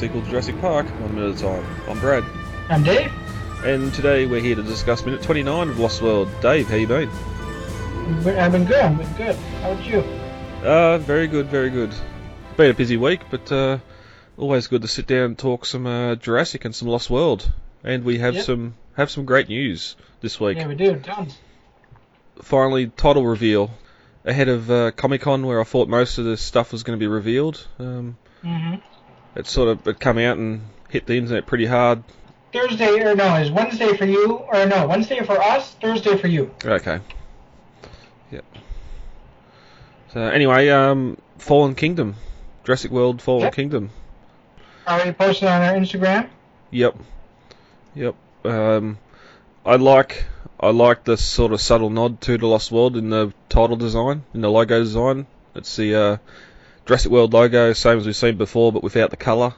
sequel to Jurassic Park, one minute at a time. I'm Brad, I'm Dave. and today we're here to discuss minute 29 of Lost World. Dave, how you been? I've been good. I've been good. How about you? Uh, very good, very good. Been a busy week, but uh, always good to sit down and talk some uh, Jurassic and some Lost World. And we have Yep. some have some great news this week. Yeah, we do. Tons. Finally, title reveal ahead of uh, Comic Con, where I thought most of the stuff was going to be revealed. Um, hmm it sort of it come out and hit the internet pretty hard. Thursday or no? Is Wednesday for you or no? Wednesday for us. Thursday for you. Okay. Yep. So anyway, um, Fallen Kingdom, Jurassic World Fallen Yep. Kingdom. Already posted on our Instagram. Yep. Yep. Um, I like I like the sort of subtle nod to the Lost World in the title design, in the logo design. It's the uh, Jurassic World logo, same as we've seen before, but without the colour.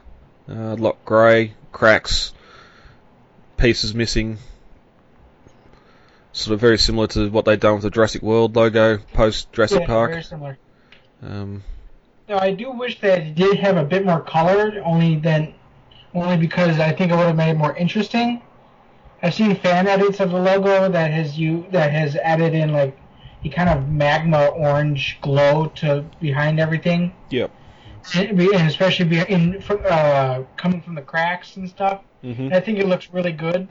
Uh, lot grey, cracks, pieces missing. Sort of very similar to what they've done with the Jurassic World logo post Jurassic yeah, Park. very similar. Um, No, I do wish that it did have a bit more color, only than only because I think it would have made it more interesting. I've seen fan edits of the logo that has you that has added in like a kind of magma orange glow to behind everything. yep. and and especially be in uh, coming from the cracks and stuff. hmm And I think it looks really good,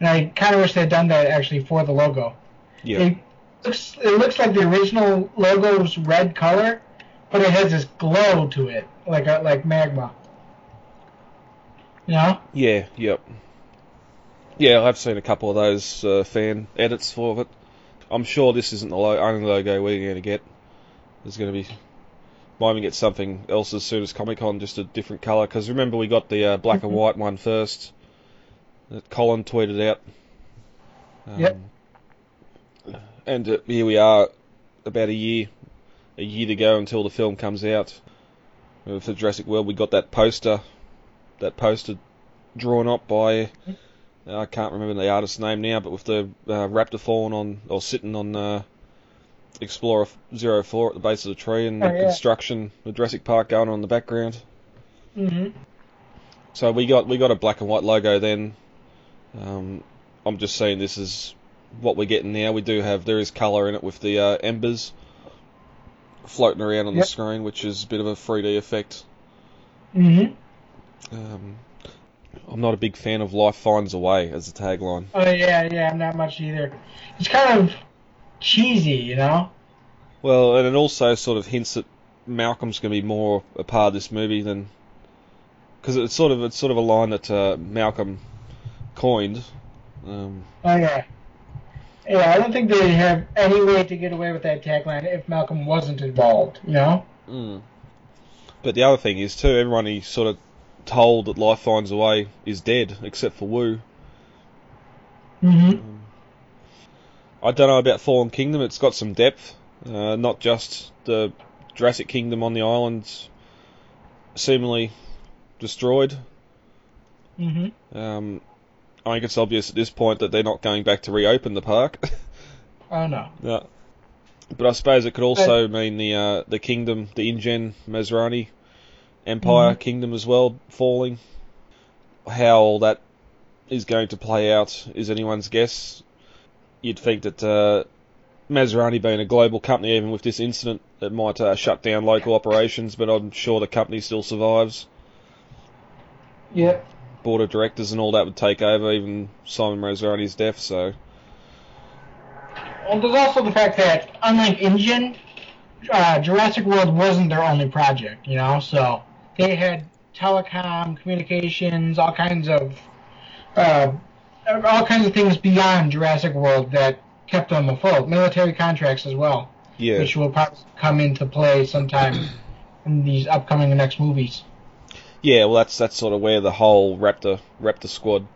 and I kind of wish they'd done that actually for the logo. Yep. It looks it looks like the original logo's red color, but it has this glow to it, like a, like magma. You know? Yeah, yep. Yeah, I've seen a couple of those uh, fan edits for it. I'm sure this isn't the lo- only logo we're going to get. There's going to be. Might even get something else as soon as Comic Con, just a different colour. Because remember, we got the uh, black and Mhm. white one first that Colin tweeted out. Um, Yep. And uh, here we are, about a year, a year to go until the film comes out. For Jurassic World, we got that poster, that poster drawn up by I can't remember the artist's name now, but with the uh, raptor falling on or sitting on uh, Explorer 04 at the base of the tree and Oh, the yeah. construction, the Jurassic Park going on in the background. hmm So we got we got a black and white logo then. Um, I'm just saying this is what we're getting now. We do have there is colour in it with the uh, embers floating around on the screen, which is a bit of a 3D effect. hmm Um, I'm not a big fan of "Life Finds a Way" as a tagline. Oh yeah, yeah. I'm not much either. It's kind of cheesy, you know. Well, and it also sort of hints that Malcolm's going to be more a part of this movie than because it's sort of it's sort of a line that uh, Malcolm coined. Um, Oh yeah. Yeah, I don't think they have any way to get away with that tagline if Malcolm wasn't involved. You know. mm. But the other thing is too, everyone he sort of told that life finds a way is dead, except for Wu. hmm I don't know about Fallen Kingdom. It's got some depth, uh, not just the Jurassic Kingdom on the islands seemingly destroyed. hmm Um, I think it's obvious at this point that they're not going back to reopen the park. Oh no. yeah. But I suppose it could also mean the uh, the kingdom, the InGen Masrani Empire Mhm. kingdom as well falling. How all that is going to play out is anyone's guess. You'd think that uh, Masrani being a global company, even with this incident, it might uh, shut down local operations, but I'm sure the company still survives. Yep. board of directors and all that would take over, even Simon Masrani's death. So Well, there's also the fact that unlike InGen, uh, Jurassic World wasn't their only project. You know, so they had telecom, communications, all kinds of uh, all kinds of things beyond Jurassic World that kept them afloat. Military contracts as well, yeah, which will probably come into play sometime in these upcoming next movies. yeah. Well, that's that's sort of where the whole Raptor Raptor Squad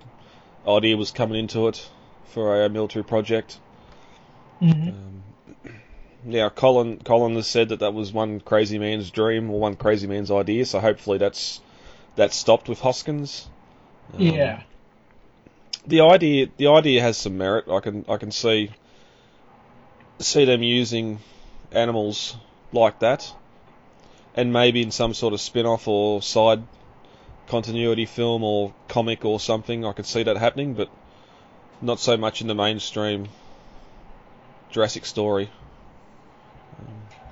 idea was coming into it for a, military project. hmm Um, yeah, Colin Colin has said that that was one crazy man's dream or one crazy man's idea. So hopefully that's that's stopped with Hoskins. Um, yeah. the idea the idea has some merit. I can I can see see them using animals like that. and maybe in some sort of spin-off or side continuity film or comic or something, I could see that happening, but not so much in the mainstream Jurassic story.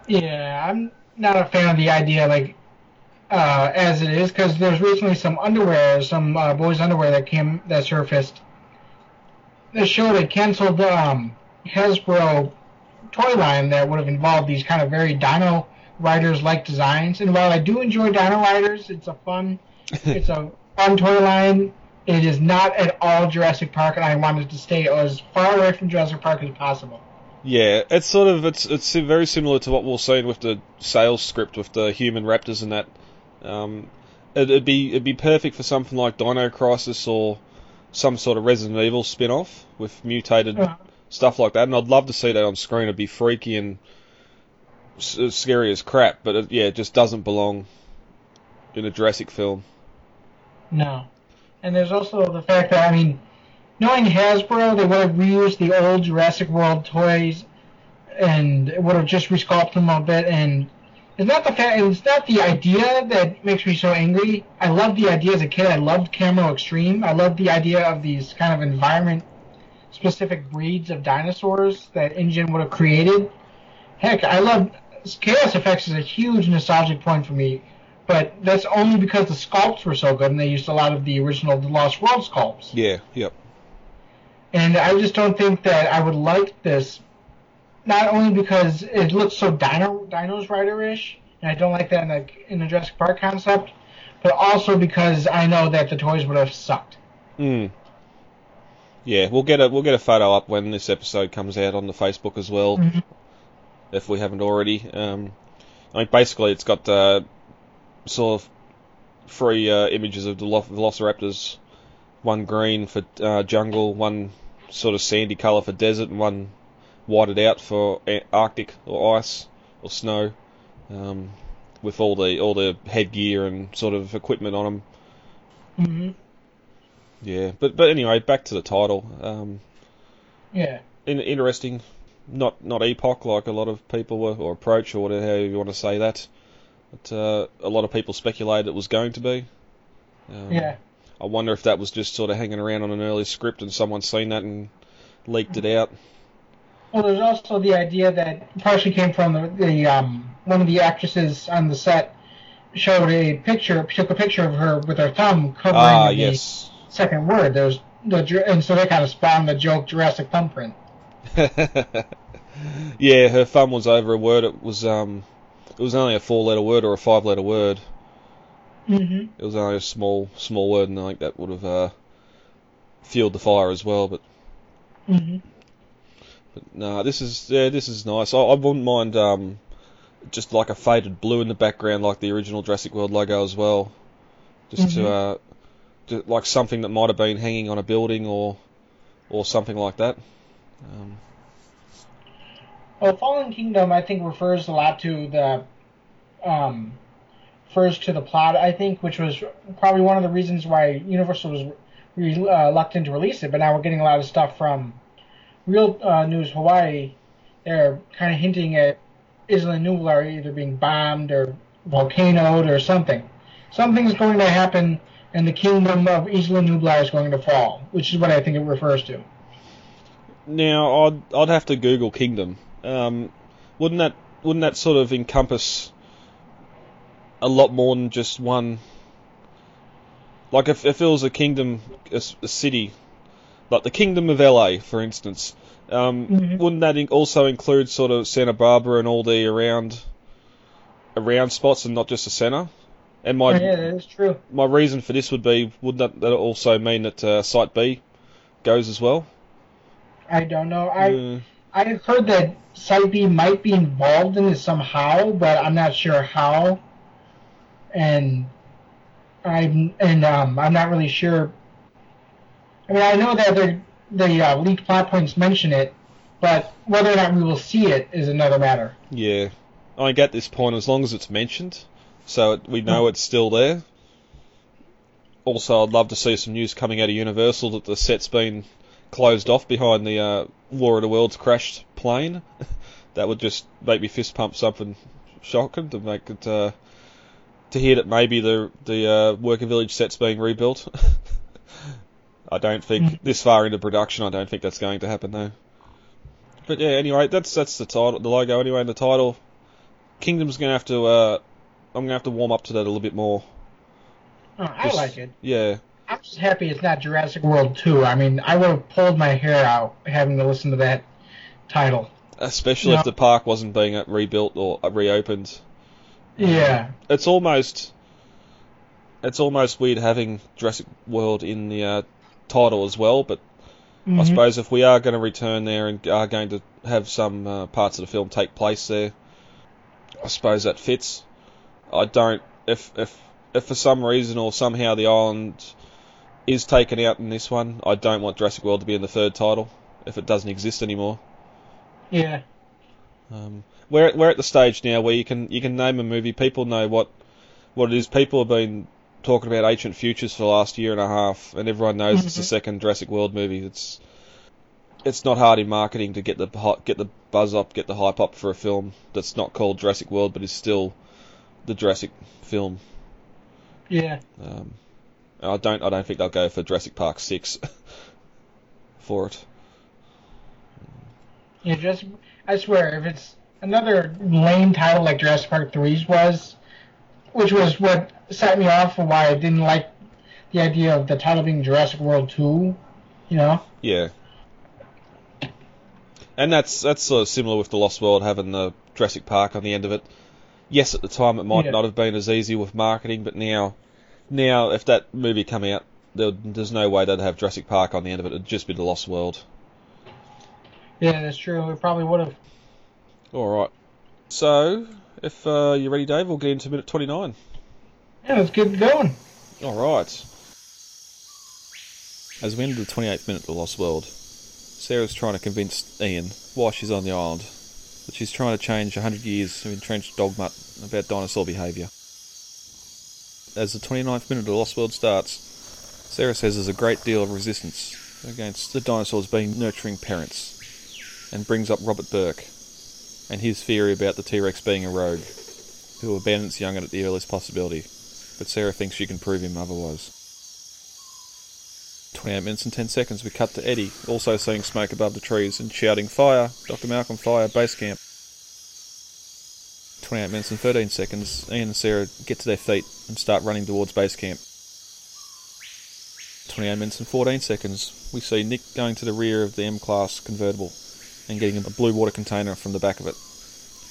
Yeah, I'm not a fan of the idea like uh, as it is because there's recently some underwear, some uh, boys' underwear that came that surfaced that showed a canceled um, Hasbro toy line that would have involved these kind of very Dino Riders like designs. And while I do enjoy Dino Riders, it's a fun, it's a fun toy line. It is not at all Jurassic Park, and I wanted to stay as far away from Jurassic Park as possible. Yeah, it's sort of it's it's very similar to what we are seeing with the Sayles script with the human raptors and that. Um, it, would be it'd be perfect for something like Dino Crisis or some sort of Resident Evil spin-off with mutated stuff like that, and I'd love to see that on screen. It'd be freaky and s- scary as crap, but it, yeah, it just doesn't belong in a Jurassic film. No, and there's also the fact that I mean knowing Hasbro, they would have reused the old Jurassic World toys and would have just resculpted them a bit. And it's not the fact, it's not the idea that makes me so angry. I loved the idea as a kid. I loved Camo Extreme. I loved the idea of these kind of environment specific breeds of dinosaurs that InGen would have created. Heck, I love Chaos Effects is a huge nostalgic point for me, but that's only because the sculpts were so good and they used a lot of the original The Lost World sculpts. Yeah, yep. And I just don't think that I would like this, not only because it looks so Dino Dinos Rider-ish, and I don't like that in the in the Jurassic Park concept, but also because I know that the toys would have sucked. Hmm. Yeah, we'll get a we'll get a photo up when this episode comes out on the Facebook as well, mm-hmm. if we haven't already. Um, I mean, basically, it's got uh, sort of three uh, images of the Velociraptors, one green for uh, jungle, one sort of sandy colour for desert and one whited out for Arctic or ice or snow, um, with all the all the headgear and sort of equipment on them. Mm-hmm. Yeah, but but anyway, back to the title. Um, yeah. In, interesting, not not epoch like a lot of people were, or approach, or whatever you want to say that. But uh, a lot of people speculated it was going to be. Um, yeah. I wonder if that was just sort of hanging around on an early script and someone seen that and leaked it out. Well, there's also the idea that partially came from the, the um, one of the actresses on the set showed a picture, took a picture of her with her thumb covering ah, the yes. second word. There's the and so they kind of spawned the joke Jurassic thumbprint. yeah, her thumb was over a word. It was um, it was only a four-letter word or a five-letter word. Mm-hmm. It was only a small small word, and I think that would have uh, fueled the fire as well. But mm-hmm. but no, nah, this is yeah, this is nice. I, I wouldn't mind um, just like a faded blue in the background, like the original Jurassic World logo as well. Just mm-hmm. to, uh, to like something that might have been hanging on a building or or something like that. Um, well, Fallen Kingdom, I think, refers a lot to the um, refers to the plot, I think, which was probably one of the reasons why Universal was re- uh, reluctant to release it. But now we're getting a lot of stuff from Real uh, News Hawaii. They're kind of hinting at Isla Nublar either being bombed or volcanoed or something. Something's going to happen, and the kingdom of Isla Nublar is going to fall, which is what I think it refers to. Now, I'd I'd have to Google kingdom. Um, wouldn't that wouldn't that sort of encompass a lot more than just one. Like if, if it was a kingdom, a, a city, like the Kingdom of LA, for instance, um, mm-hmm. wouldn't that also include sort of Santa Barbara and all the around around spots and not just the center? And my yeah, that is true. My reason for this would be, would that, that also mean that uh, Site B goes as well? I don't know. I I heard that Site B might be involved in this somehow, but I'm not sure how and I'm and um, I'm not really sure. I mean, I know that the the uh, leaked plot points mention it, but whether or not we will see it is another matter. Yeah, I get this point as long as it's mentioned, so it, we know it's still there. Also, I'd love to see some news coming out of Universal that the set's been closed off behind the uh, War of the Worlds crashed plane. that would just make me fist pump something shocking to make it uh, to hear that maybe the the uh, worker village set's being rebuilt. I don't think Mhm. this far into production. I don't think that's going to happen though. But yeah, anyway, that's that's the title, the logo. Anyway, and the title. Kingdom's gonna have to. Uh, I'm gonna have to warm up to that a little bit more. Oh, I Just- like it. Yeah, I'm just happy it's not Jurassic World 2. I mean, I would have pulled my hair out having to listen to that title. especially if the park wasn't being uh, rebuilt or uh, reopened. Yeah. It's almost. It's almost weird having Jurassic World in the uh, title as well, but I Mhm. suppose if we are going to return there and are going to have some uh, parts of the film take place there, I suppose that fits. I don't if if if for some reason or somehow the island is taken out in this one, I don't want Jurassic World to be in the third title if it doesn't exist anymore. Yeah. Um, we're we're at the stage now where you can you can name a movie, people know what what it is. People have been talking about Ancient Futures for the last year and a half, and everyone knows it's the Mhm. second Jurassic World movie. It's it's not hard in marketing to get the get the buzz up, get the hype up for a film that's not called Jurassic World, but is still the Jurassic film. Yeah. Um, I don't I don't think they'll go for Jurassic Park six for it. Yeah, just I swear, if it's another lame title like Jurassic Park 3's was, which was what set me off for why I didn't like the idea of the title being Jurassic World 2, you know? Yeah. And that's that's sort of similar with the Lost World having the Jurassic Park on the end of it. Yes, at the time it might Yeah. not have been as easy with marketing, but now, now if that movie come out, there, there's no way they'd have Jurassic Park on the end of it. It'd just be the Lost World. Yeah, that's true. It probably would have. All right. So, if uh, you're ready, Dave, we'll get into minute 29. Yeah, let's get going. All right. As we enter the 28th minute of The Lost World, Sarah's trying to convince Ian why she's on the island that she's trying to change 100 years of entrenched dogma about dinosaur behaviour. As the 29th minute of The Lost World starts, Sarah says there's a great deal of resistance against the dinosaurs being nurturing parents and brings up Robert Burke and his theory about the T-Rex being a rogue who abandons young at the earliest possibility but Sarah thinks she can prove him otherwise. 28 minutes and 10 seconds, we cut to Eddie, also seeing smoke above the trees and shouting, Fire! Dr. Malcolm, fire! Base camp! 28 minutes and 13 seconds, Ian and Sarah get to their feet and start running towards base camp. 28 minutes and 14 seconds, we see Nick going to the rear of the M Class convertible and getting a blue water container from the back of it.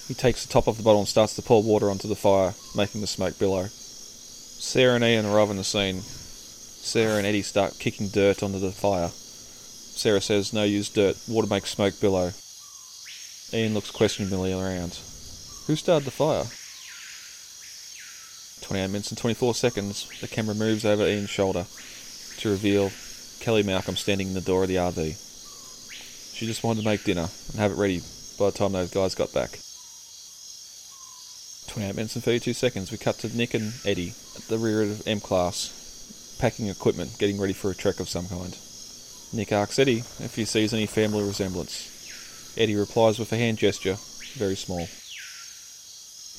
He takes the top off the bottle and starts to pour water onto the fire, making the smoke billow. Sarah and Ian arrive on the scene. Sarah and Eddie start kicking dirt onto the fire. Sarah says, No use dirt, water makes smoke billow. Ian looks questioningly around. Who started the fire? 28 minutes and 24 seconds, the camera moves over Ian's shoulder to reveal Kelly Malcolm standing in the door of the RV. She just wanted to make dinner and have it ready by the time those guys got back. 28 minutes and 32 seconds, we cut to Nick and Eddie at the rear of M Class, packing equipment, getting ready for a trek of some kind. Nick asks Eddie if he sees any family resemblance. Eddie replies with a hand gesture, very small.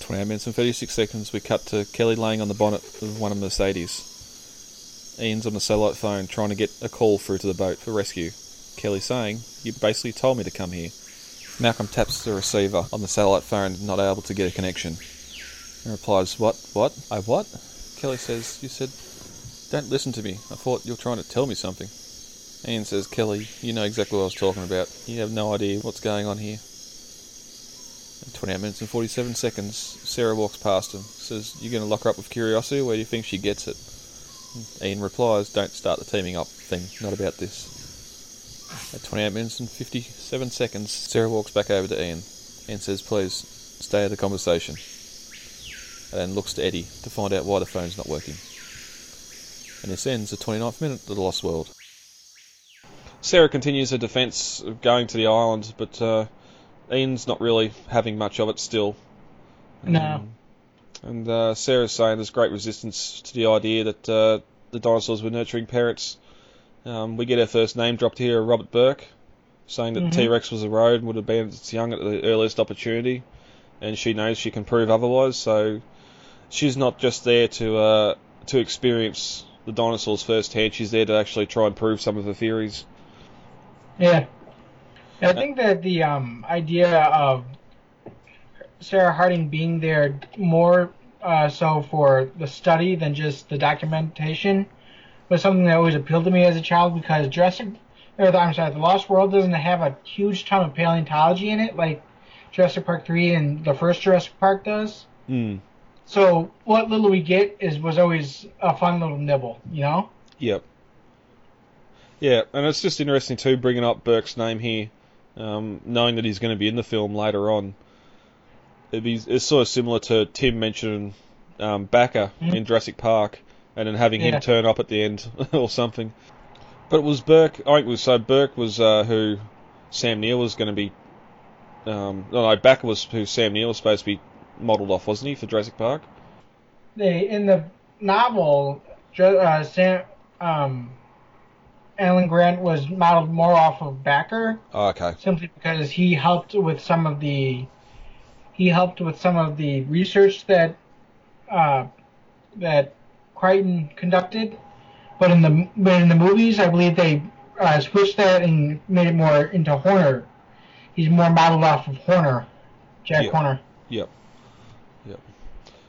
28 minutes and 36 seconds, we cut to Kelly laying on the bonnet of one of the Mercedes. Ian's on the satellite phone trying to get a call through to the boat for rescue. Kelly saying, You basically told me to come here. Malcolm taps the receiver on the satellite phone, not able to get a connection. And replies, What? What? I what? Kelly says, You said, Don't listen to me. I thought you were trying to tell me something. Ian says, Kelly, you know exactly what I was talking about. You have no idea what's going on here. At 28 minutes and 47 seconds, Sarah walks past him. Says, You're going to lock her up with curiosity? Where do you think she gets it? Ian replies, Don't start the teaming up thing. Not about this. At 28 minutes and 57 seconds, Sarah walks back over to Ian and says, Please, stay at the conversation. And then looks to Eddie to find out why the phone's not working. And this ends the 29th minute of The Lost World. Sarah continues her defence of going to the island, but uh, Ian's not really having much of it still. No. Um, and uh, Sarah's saying there's great resistance to the idea that uh, the dinosaurs were nurturing parents. Um, we get our first name dropped here, Robert Burke, saying that Mhm. T-Rex was a road and would abandon its young at the earliest opportunity, and she knows she can prove otherwise. So she's not just there to uh, to experience the dinosaurs firsthand. She's there to actually try and prove some of her theories. Yeah. I think that the um, idea of Sarah Harding being there more uh, so for the study than just the documentation was something that always appealed to me as a child because Jurassic, or the, I'm sorry, the Lost World doesn't have a huge ton of paleontology in it like Jurassic Park three and the first Jurassic Park does. Hmm. So what little we get is was always a fun little nibble, you know. Yep. Yeah, and it's just interesting too, bringing up Burke's name here, um, knowing that he's going to be in the film later on. Be, it's sort of similar to Tim mentioning um, Bakker Mhm. in Jurassic Park, and then having him turn up at the end or something. But it was Burke. I think it was so. Burke was uh, who Sam Neill was going to be. Um, no, no, Bakker was who Sam Neill was supposed to be modelled off, wasn't he, for Jurassic Park? They in the novel, uh, Sam, um, Alan Grant was modeled more off of Bakker. Oh, okay. simply because he helped with some of the he helped with some of the research that uh, that Crichton conducted. But in the but in the movies, I believe they uh, switched that and made it more into Horner. He's more modeled off of Horner, Jack Yeah. Horner. Yep. Yep.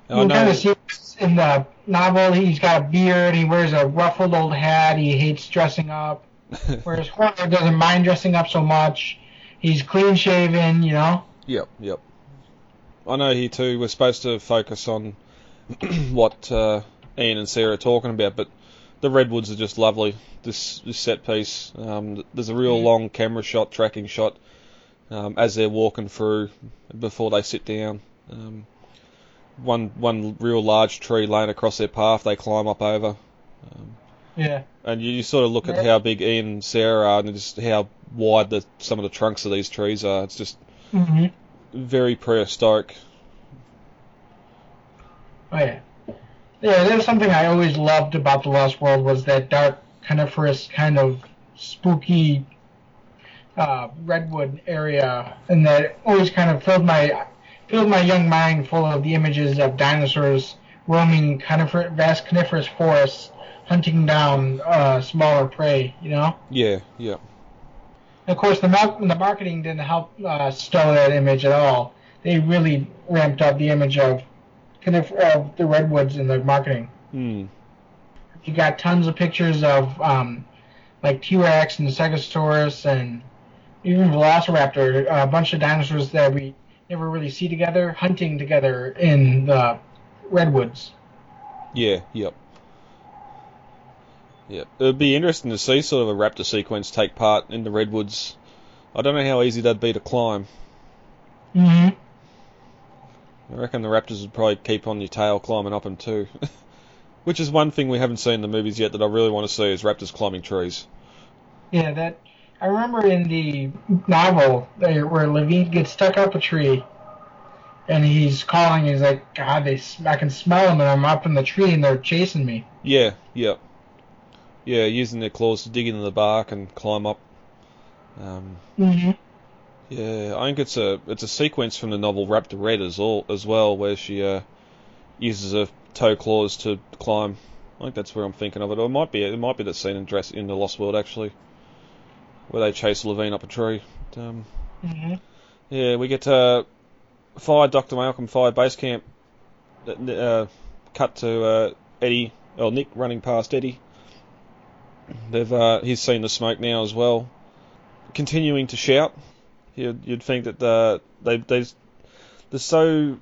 You kind of see in the novel he's got a beard, he wears a ruffled old hat, he hates dressing up. Whereas Horner doesn't mind dressing up so much. He's clean shaven, you know. Yep, yep. I know here too. We're supposed to focus on what uh, Ian and Sarah are talking about, but the redwoods are just lovely. This this set piece. Um, there's a real Mhm. long camera shot, tracking shot, um, as they're walking through before they sit down. Um, one one real large tree laying across their path. They climb up over. Um, Yeah. and you, you sort of look at Yeah. how big Ian and Sarah are, and just how wide the some of the trunks of these trees are. It's just hmm very prehistoric. Oh yeah. Yeah, that's something I always loved about the Lost World was that dark coniferous kind of spooky uh, redwood area, and that always kind of filled my filled my young mind full of the images of dinosaurs roaming conifer- vast coniferous forests, hunting down uh, smaller prey. You know. Yeah, yeah, Of course, the mar- the marketing didn't help uh, stow that image at all. They really ramped up the image of conif- of the redwoods in the marketing. hmm, You got tons of pictures of um, like T Rex and the Stegosaurus and even Velociraptor, a bunch of dinosaurs that we never really see together, hunting together in the redwoods. yeah, yep, yep. It'd be interesting to see sort of a raptor sequence take part in the redwoods. I don't know how easy that'd be to climb. Mm-hmm. I reckon the raptors would probably keep on your tail climbing up them too. Which is one thing we haven't seen in the movies yet that I really want to see is raptors climbing trees. Yeah, that I remember in the novel where Levine gets stuck up a tree, and he's calling. He's like, "God, they, I can smell them, and I'm up in the tree, and they're chasing me." Yeah, yeah, Yeah, using their claws to dig into the bark and climb up. Um, Mm-hmm. Yeah, I think it's a it's a sequence from the novel Raptor Red as all as well, where she uh, uses her toe claws to climb. I think that's where I'm thinking of it. Or it might be it might be that scene in Dress in the Lost World actually, where they chase Levine up a tree. Um, Mm-hmm. yeah, we get uh, Fire Doctor Malcolm Fire Base Camp. Uh, cut to uh, Eddie or Nick running past Eddie. They've uh, he's seen the smoke now as well, continuing to shout. You'd, you'd think that the, they they there's so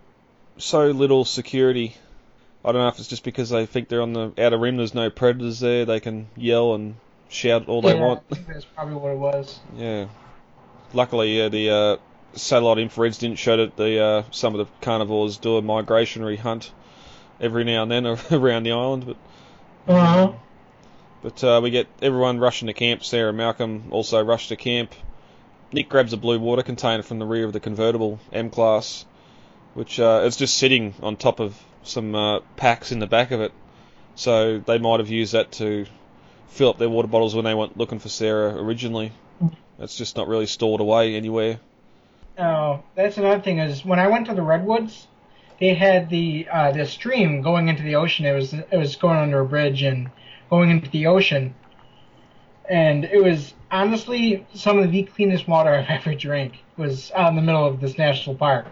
so little security. I don't know if it's just because they think they're on the outer rim. There's no predators there. They can yell and shout all they yeah, want. I think that's probably what it was. Yeah. Luckily, yeah, the uh, satellite infrareds didn't show that the uh, some of the carnivores do a migrationary hunt every now and then around the island. But Uh-huh. but uh, we get everyone rushing to camp. Sarah and Malcolm also rush to camp. Nick grabs a blue water container from the rear of the convertible M class, which uh, is just sitting on top of some uh, packs in the back of it. So they might have used that to fill up their water bottles when they went looking for Sarah originally. It's just not really stored away anywhere. Oh, that's another thing is when I went to the redwoods, they had the uh, the stream going into the ocean. It was it was going under a bridge and going into the ocean, and it was honestly some of the cleanest water I've ever drank. Was out in the middle of this national park.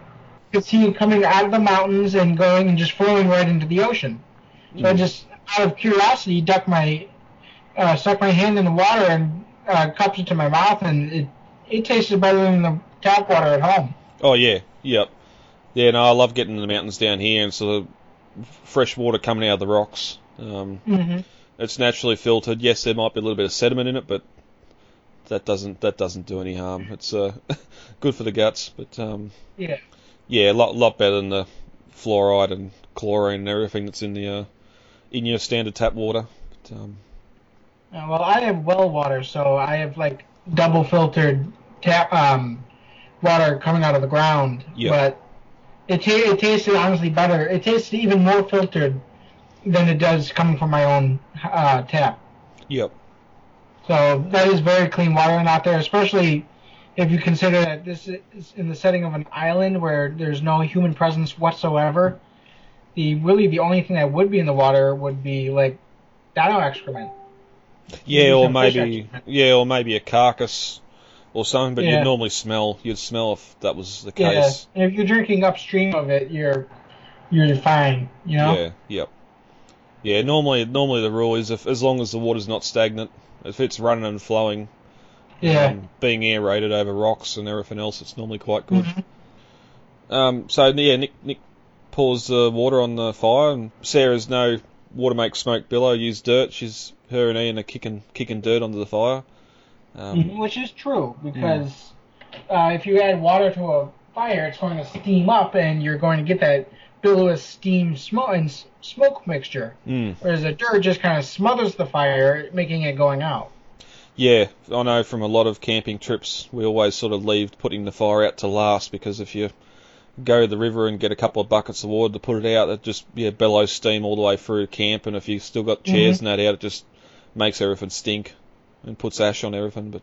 You could see it coming out of the mountains and going and just flowing right into the ocean. So I just out of curiosity ducked my uh, stuck my hand in the water and uh, cupped it to my mouth, and it it tasted better than the tap water at home. Oh yeah, yep, yeah. No, I love getting in the mountains down here and sort of fresh water coming out of the rocks. Um, hmm it's naturally filtered. Yes, there might be a little bit of sediment in it, but that doesn't that doesn't do any harm. It's uh, good for the guts, but um, Yeah. yeah, a lot lot better than the fluoride and chlorine and everything that's in the uh, in your standard tap water. But, um, Uh, well, I have well water, so I have like double filtered tap um, water coming out of the ground. Yeah. But it ta- it tasted honestly better. It tasted even more filtered than it does coming from my own uh, tap. yep. So that is very clean water out there, especially if you consider that this is in the setting of an island where there's no human presence whatsoever. The really the only thing that would be in the water would be like dino excrement. Yeah, Maybe or maybe yeah, or maybe a carcass or something. But Yeah. you'd normally smell you'd smell if that was the Yeah, case. and if you're drinking upstream of it, you're you're fine. You know. Yeah, yep. Yeah, normally normally the rule is if as long as the water's not stagnant, if it's running and flowing, Yeah. um, being aerated over rocks and everything else, it's normally quite good. Mhm. Um, so yeah, Nick Nick pours the water on the fire, and Sarah's no water makes smoke billow. Use dirt. She's her and Ian are kicking kicking dirt onto the fire. Um, Mhm, Which is true because uh, if you add water to a fire, it's going to steam up, and you're going to get that billowous steam smoke and smoke mixture. mm. Whereas the dirt just kind of smothers the fire, making it going out. Yeah, I know from a lot of camping trips, we always sort of leave putting the fire out to last because if you go to the river and get a couple of buckets of water to put it out, it just yeah bellows steam all the way through camp, and if you've still got chairs and that out, it just makes everything stink and puts ash on everything. But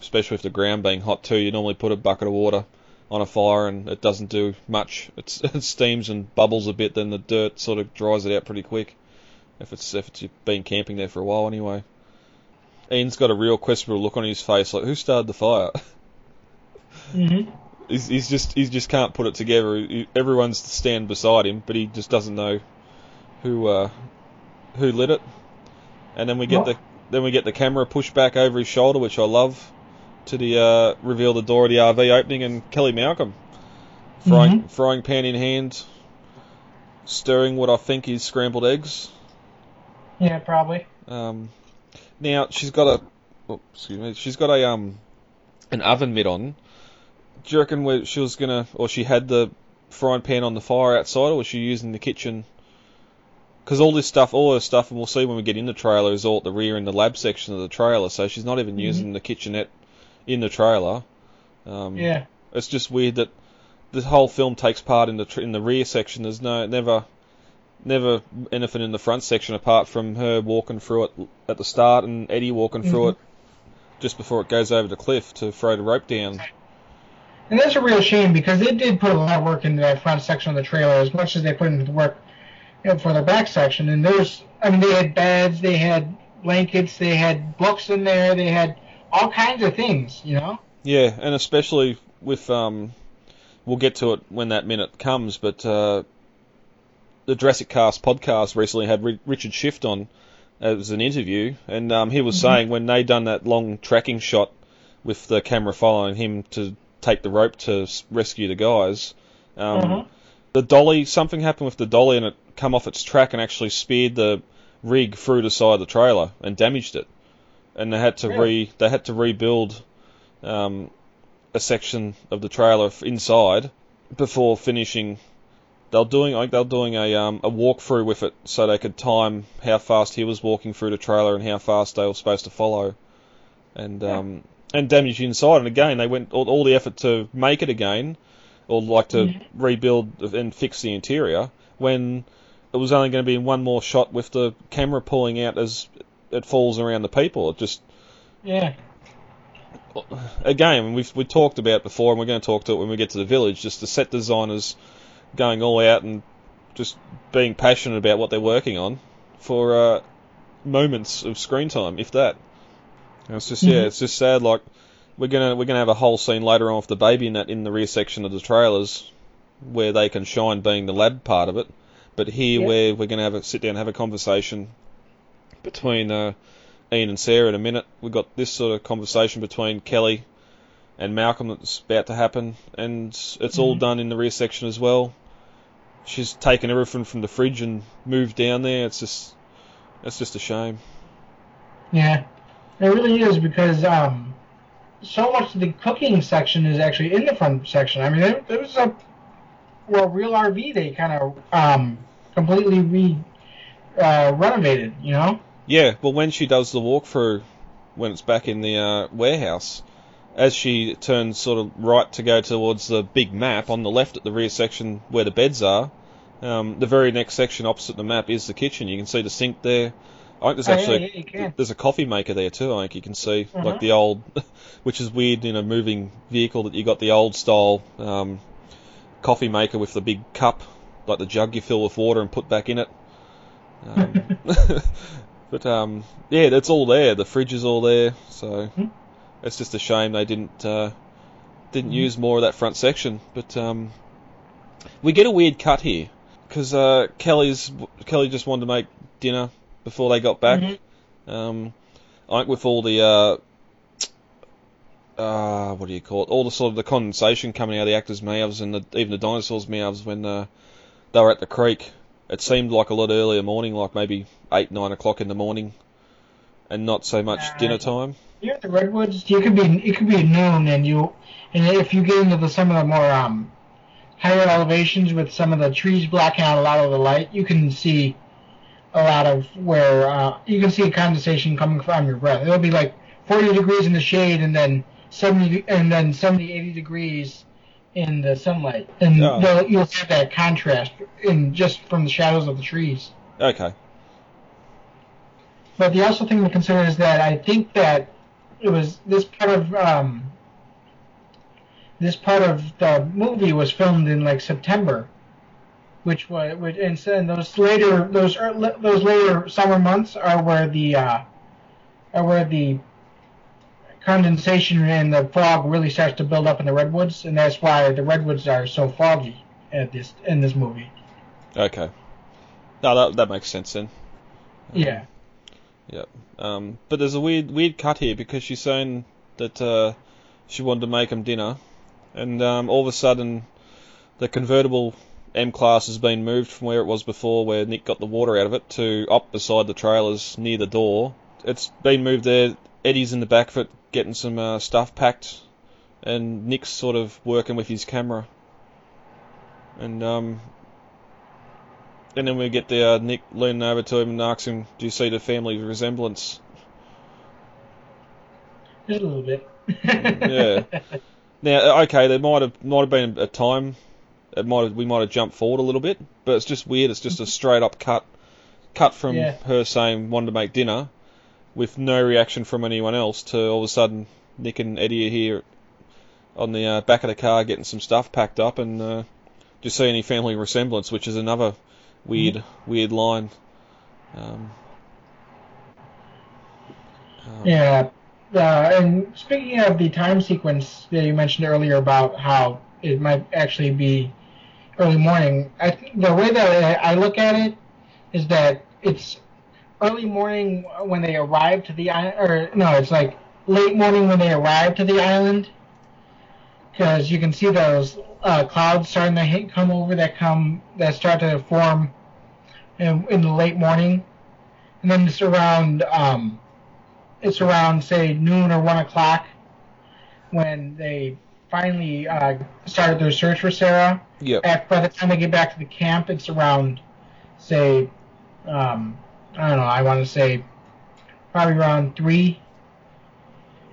especially with the ground being hot too, you normally put a bucket of water on a fire and it doesn't do much. It's, it steams and bubbles a bit, then the dirt sort of dries it out pretty quick. If it's if it's been camping there for a while anyway. Ian's got a real questionable look on his face, like who started the fire? Mm-hmm. he's, he's just he just can't put it together. He, everyone's standing beside him, but he just doesn't know who uh, who lit it. And then we get Well- the then we get the camera pushed back over his shoulder, which I love, to the uh, reveal the door of the RV opening and Kelly Malcolm frying Mhm. frying pan in hand, stirring what I think is scrambled eggs. Yeah, probably. Um, now she's got a, oh, excuse me, she's got a um, an oven mitt on. Do you reckon where she was gonna, or she had the frying pan on the fire outside, or was she using the kitchen? Because all this stuff, all her stuff, and we'll see when we get in the trailer, is all at the rear in the lab section of the trailer. So she's not even using the kitchenette in the trailer. Um, Yeah. it's just weird that the whole film takes part in the tr- in the rear section. There's no never never anything in the front section apart from her walking through it at the start and Eddie walking through Mhm. it just before it goes over the cliff to throw the rope down. And that's a real shame because they did put a lot of work into that front section of the trailer as much as they put into the work you know, for the back section. And there's, I mean, they had beds, they had blankets, they had books in there, they had all kinds of things, you know? Yeah, and especially with um, we'll get to it when that minute comes, but uh, the Jurassic Cast podcast recently had Ri- Richard Schiff on as an interview, and um, he was saying when they done that long tracking shot with the camera following him to take the rope to rescue the guys, um, Mhm. the dolly something happened with the dolly and it come off its track and actually speared the rig through the side of the trailer and damaged it, and they had to Really? re they had to rebuild um, a section of the trailer inside before finishing. They're doing like they're doing a um, a walkthrough with it so they could time how fast he was walking through the trailer and how fast they were supposed to follow, and um, and damage inside. And again, they went all, all the effort to make it again, or like to Mhm. rebuild and fix the interior when it was only going to be in one more shot with the camera pulling out as it falls around the people. It just Yeah. again, we've we talked about before, and we're going to talk to it when we get to the village. Just the set designers going all out and just being passionate about what they're working on for uh, moments of screen time, if that. And it's just yeah, Mhm. it's just sad. Like we're gonna we're gonna have a whole scene later on with the baby in that in the rear section of the trailers where they can shine being the lab part of it. But here Yeah. where we're gonna have a sit down and have a conversation between uh, Ian and Sarah in a minute. We've got this sort of conversation between Kelly and Malcolm that's about to happen, and it's all Mhm. done in the rear section as well. She's taken everything from the fridge and moved down there. It's just, it's just a shame. Yeah, it really is because um, so much of the cooking section is actually in the front section. I mean, there, there was a well, real RV they kind of um, completely re uh, renovated. You know? Yeah, well, when she does the walkthrough, when it's back in the uh, warehouse, as she turns sort of right to go towards the big map on the left at the rear section where the beds are, um, the very next section opposite the map is the kitchen. You can see the sink there. I think there's Oh, actually yeah, there's a coffee maker there too. I think you can see Mhm. like the old, which is weird in a moving vehicle that you got the old style um, coffee maker with the big cup, like the jug you fill with water and put back in it. Um, but um, yeah, it's all there. The fridge is all there, so Mhm. it's just a shame they didn't uh, didn't Mhm. use more of that front section. But um, we get a weird cut here because uh, Kelly's Kelly just wanted to make dinner before they got back. Mhm. Um, I think with all the uh, uh, what do you call it? All the sort of the condensation coming out of the actors' mouths and the, even the dinosaurs' mouths when uh, they were at the creek. It seemed like a lot earlier morning, like maybe eight, nine o'clock in the morning, and not so much Uh, dinner time. At the redwoods, you could be it could be noon, and you and if you get into the, some of the more um, higher elevations with some of the trees blocking out a lot of the light, you can see a lot of where uh, you can see condensation coming from your breath. It'll be like 40 degrees in the shade, and then 70 and then 70, 80 degrees in the sunlight, and Oh. you'll have that contrast in just from the shadows of the trees. Okay. But the also thing to consider is that I think that it was this part of um, this part of the movie was filmed in like September, which was which, and so and those later those those later summer months are where the uh, are where the condensation and the fog really starts to build up in the redwoods, and that's why the redwoods are so foggy at this in this movie. Okay. No, that that makes sense then. Yeah. Um, but there's a weird weird cut here because she's saying that uh, she wanted to make him dinner, and um, all of a sudden the convertible M class has been moved from where it was before, where Nick got the water out of it, to up beside the trailers near the door. It's been moved there. Eddie's in the back of it getting some uh, stuff packed, and Nick's sort of working with his camera. And um, and then we get the uh, Nick leaning over to him and asks him, "Do you see the family resemblance?" Just a little bit. Yeah. Now, okay, there might have might have been a time, it might have, we might have jumped forward a little bit, but it's just weird. It's just a straight up cut, cut from Yeah. her saying wanted to make dinner, with no reaction from anyone else. To all of a sudden, Nick and Eddie are here on the uh, back of the car getting some stuff packed up, and uh, do you see any family resemblance? Which is another weird, weird line. Um, um, Yeah. Uh, and speaking of the time sequence that you mentioned earlier about how it might actually be early morning, I think the way that I I look at it is that it's early morning when they arrive to the island, or no, it's like late morning when they arrive to the island, because you can see those uh, clouds starting to hit, come over that come that start to form in, in the late morning, and then it's around. Um, it's around say noon or one o'clock when they finally uh, started their search for Sarah. Yep. At, by the time they get back to the camp, it's around say um, I don't know. I want to say probably around three,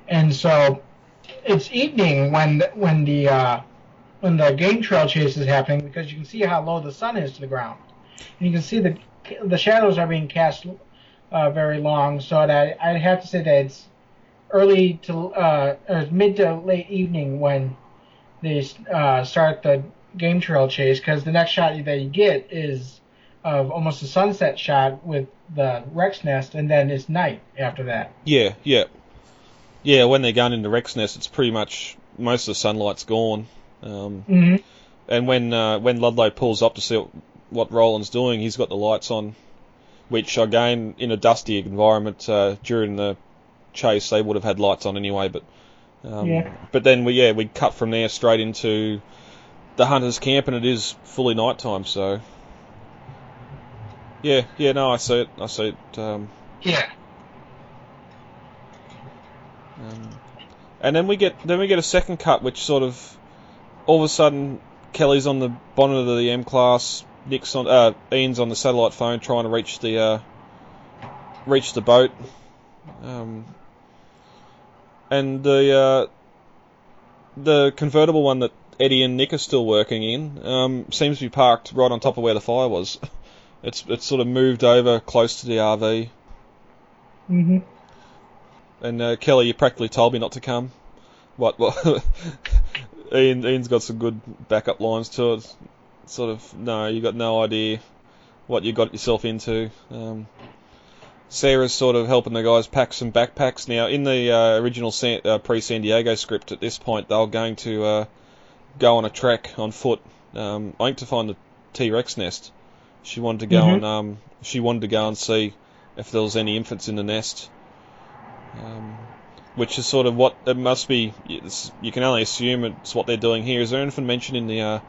and so it's evening when when the uh, when the game trail chase is happening because you can see how low the sun is to the ground, and you can see the the shadows are being cast uh, very long. So that I'd have to say that it's early to uh, or mid to late evening when they uh, start the game trail chase because the next shot that you get is of almost a sunset shot with the Rex nest, and then it's night after that. Yeah, yeah, yeah. When they're going into Rex Nest, it's pretty much most of the sunlight's gone. Um, hmm and when uh, when Ludlow pulls up to see what, what Roland's doing, he's got the lights on, which again in a dusty environment uh, during the chase they would have had lights on anyway. But um, Yeah. but then we yeah we cut from there straight into the hunters' camp, and it is fully nighttime. So yeah yeah no I see it I see it. Um, Yeah. Um, and then we get then we get a second cut, which sort of all of a sudden Kelly's on the bonnet of the M class, Nick's on uh, Ian's on the satellite phone trying to reach the uh, reach the boat, um, and the uh, the convertible one that Eddie and Nick are still working in um, seems to be parked right on top of where the fire was. It's it's sort of moved over close to the RV. hmm And uh, Kelly, you practically told me not to come. What? What? Ian, Ian's got some good backup lines to it. Sort of, no, you got no idea what you got yourself into. Um, Sarah's sort of helping the guys pack some backpacks. Now, in the uh, original San, uh, pre-San Diego script, at this point, they were going to uh, go on a trek on foot. Um, I think to find the T-Rex nest. She wanted to go Mhm. and um, she wanted to go and see if there was any infants in the nest. Um, which is sort of what it must be. You can only assume it's what they're doing here. Is there anything mentioned in the uh,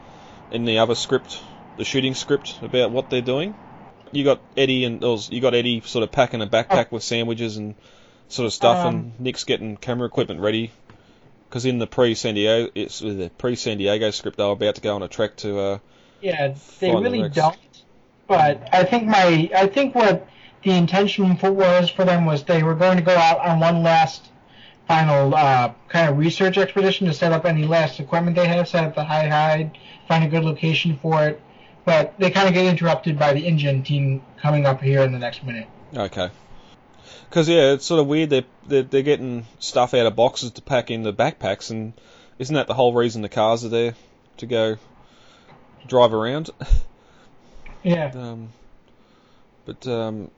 in the other script, the shooting script, about what they're doing? You got Eddie and or you got Eddie sort of packing a backpack with sandwiches and sort of stuff, Um, and Nick's getting camera equipment ready. Because in the pre San Diego, it's the pre San Diego script, they were about to go on a trek to. Uh, Yeah, they Find the really don't. But I think my I think what the intention for was for them was they were going to go out on one last final uh, kind of research expedition to set up any last equipment they have, set up the high hide, find a good location for it. But they kind of get interrupted by the InGen team coming up here in the next minute. Okay. Because yeah, it's sort of weird. They're, they're they're getting stuff out of boxes to pack in the backpacks, and isn't that the whole reason the cars are there to go drive around? Yeah. Um, but um,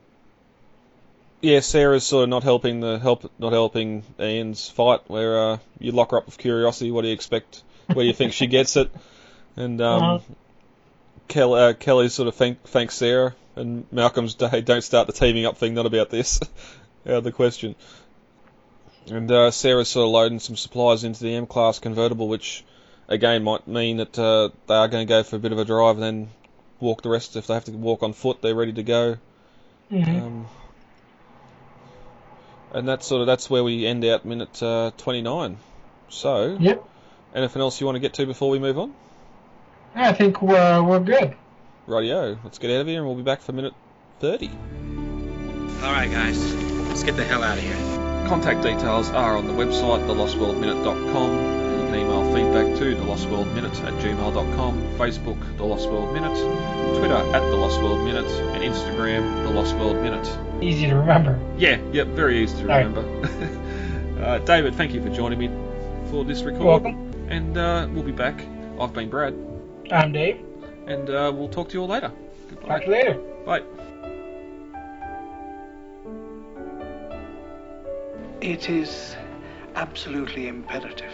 yeah, Sarah's sort of not helping the help, not helping Ian's fight. Where uh, you lock her up with curiosity. What do you expect? Where do you think she gets it? And um, Uh-huh. Kel, uh, Kelly sort of thank, thanks Sarah, and Malcolm's hey, don't start the teaming up thing. Not about this. Out of the question. And uh, Sarah's sort of loading some supplies into the M class convertible, which again might mean that uh, they are going to go for a bit of a drive and then walk the rest. If they have to walk on foot, they're ready to go. Mhm. Um, and that's sort of that's where we end out minute uh, 29. So, Yep. anything else you want to get to before we move on? I think we're we're good. Radio, let's get out of here and we'll be back for minute 30. All right, guys, let's get the hell out of here. Contact details are on the website, thelostworldminute.com. You can email feedback to thelostworldminute at gmail.com, Facebook, The Lost World Minute, Twitter at The Lost World Minute, and Instagram, The Lost World Minute. Easy to remember. Yeah, yep, very easy to All right. remember. uh, David, thank you for joining me for this record. Welcome. And uh, we'll be back. I've been Brad, I'm Dave. and uh, we'll talk to you all later. Goodbye. Talk to you later. Bye. It is absolutely imperative